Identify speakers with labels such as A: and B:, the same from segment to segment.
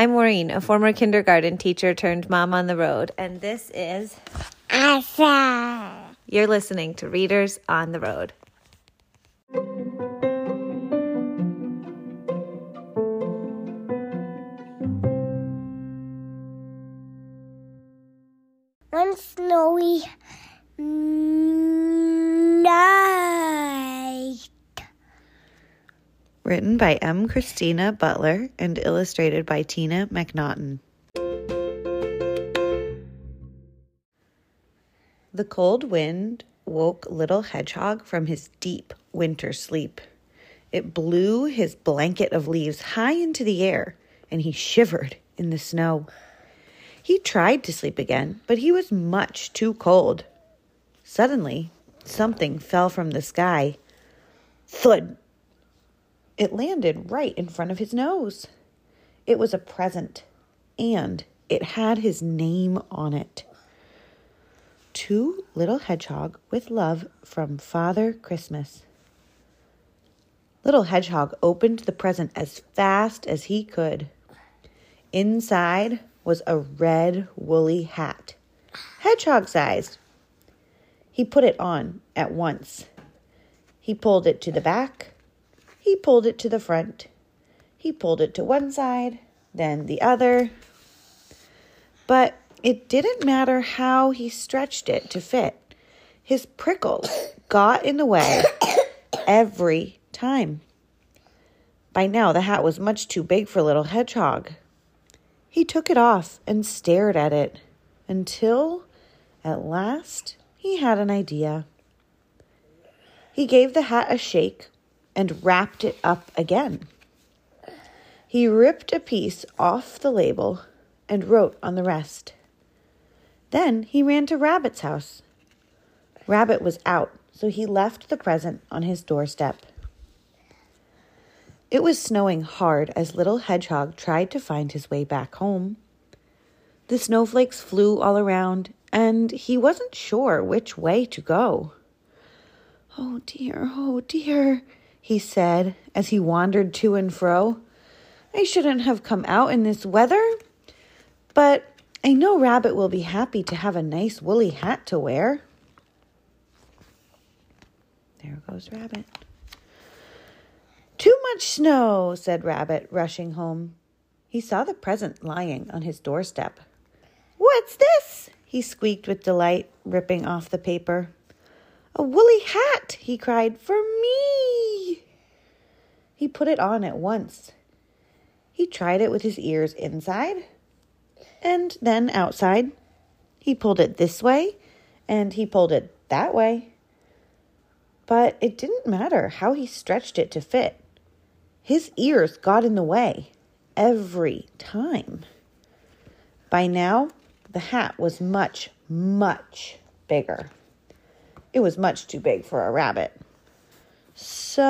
A: I'm Maureen, a former kindergarten teacher turned mom on the road, and this is
B: Asa.
A: You're listening to Readers on the Road.
B: One snowy night.
A: Written by M. Christina Butler and illustrated by Tina Macnaughton. The cold wind woke Little Hedgehog from his deep winter sleep. It blew his blanket of leaves high into the air, and he shivered in the snow. He tried to sleep again, but he was much too cold. Suddenly, something fell from the sky. Thud! It landed right in front of his nose. It was a present, and it had his name on it. To Little Hedgehog with love from Father Christmas. Little Hedgehog opened the present as fast as he could. Inside was a red woolly hat, hedgehog sized. He put it on at once. He pulled it to the back. He pulled it to the front. He pulled it to one side, then the other. But it didn't matter how he stretched it to fit. His prickles got in the way every time. By now, the hat was much too big for Little Hedgehog. He took it off and stared at it until, at last, he had an idea. He gave the hat a shake and wrapped it up again. He ripped a piece off the label and wrote on the rest. Then he ran to Rabbit's house. Rabbit was out, so he left the present on his doorstep. It was snowing hard as Little Hedgehog tried to find his way back home. The snowflakes flew all around, and he wasn't sure which way to go. Oh dear, oh dear, he said as he wandered to and fro. I shouldn't have come out in this weather, but I know Rabbit will be happy to have a nice woolly hat to wear. There goes Rabbit. Too much snow, said Rabbit, rushing home. He saw the present lying on his doorstep. What's this? he squeaked with delight, ripping off the paper. A woolly hat, he cried, for me. He put it on at once. He tried it with his ears inside and then outside. He pulled it this way and he pulled it that way. But it didn't matter how he stretched it to fit. His ears got in the way every time. By now, the hat was much, much bigger. It was much too big for a rabbit. So,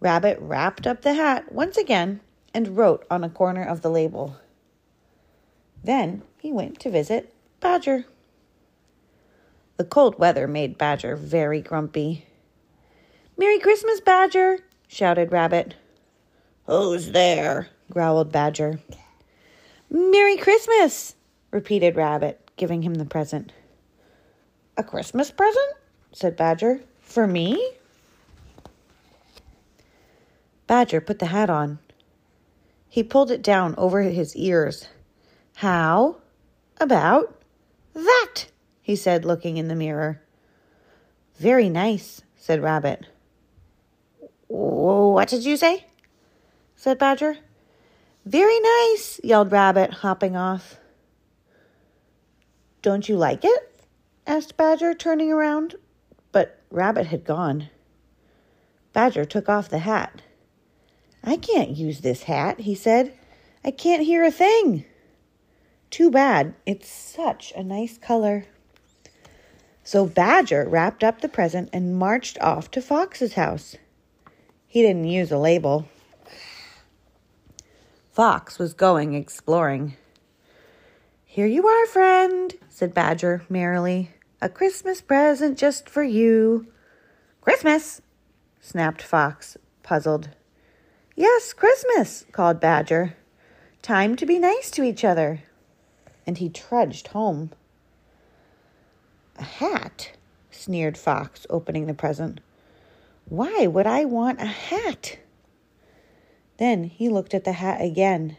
A: Rabbit wrapped up the hat once again and wrote on a corner of the label. Then he went to visit Badger. The cold weather made Badger very grumpy. Merry Christmas, Badger! shouted Rabbit. Who's there? growled Badger. Merry Christmas! repeated Rabbit, giving him the present. A Christmas present? Said Badger. For me? Badger put the hat on. He pulled it down over his ears. How about that? he said, looking in the mirror. Very nice, said Rabbit. What did you say? said Badger. Very nice, yelled Rabbit, hopping off. Don't you like it? asked Badger, turning around. Rabbit had gone. Badger took off the hat. I can't use this hat, he said. I can't hear a thing. Too bad. It's such a nice color. So Badger wrapped up the present and marched off to Fox's house. He didn't use a label. Fox was going exploring. Here you are, friend, said Badger merrily. A Christmas present just for you. Christmas, snapped Fox, puzzled. Yes, Christmas, called Badger. Time to be nice to each other. And he trudged home. A hat? sneered Fox, opening the present. Why would I want a hat? Then he looked at the hat again.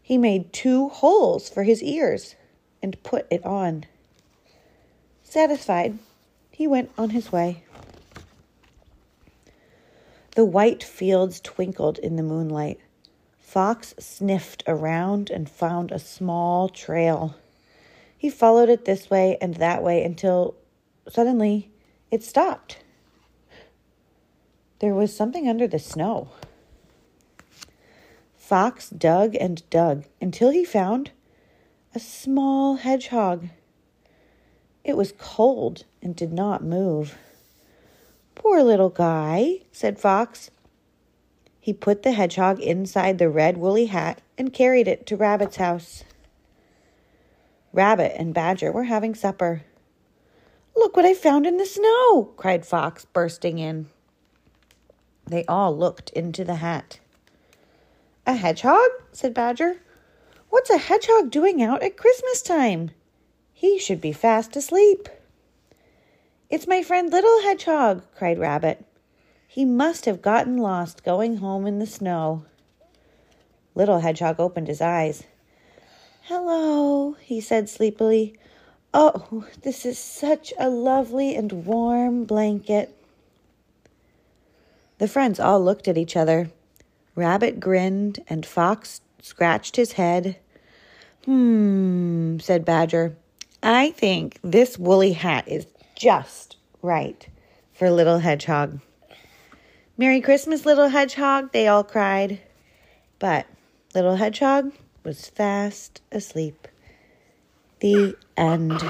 A: He made two holes for his ears and put it on. Satisfied, he went on his way. The white fields twinkled in the moonlight. Fox sniffed around and found a small trail. He followed it this way and that way until suddenly it stopped. There was something under the snow. Fox dug and dug until he found a small hedgehog. It was cold and did not move. Poor little guy, said Fox. He put the hedgehog inside the red woolly hat and carried it to Rabbit's house. Rabbit and Badger were having supper. Look what I found in the snow, cried Fox, bursting in. They all looked into the hat. A hedgehog? said Badger. What's a hedgehog doing out at Christmas time? He should be fast asleep. It's my friend Little Hedgehog, cried Rabbit. He must have gotten lost going home in the snow. Little Hedgehog opened his eyes. Hello, he said sleepily. Oh, this is such a lovely and warm blanket. The friends all looked at each other. Rabbit grinned and Fox scratched his head. Hmm, said Badger. I think this woolly hat is just right for Little Hedgehog. Merry Christmas, Little Hedgehog, they all cried. But Little Hedgehog was fast asleep. The end.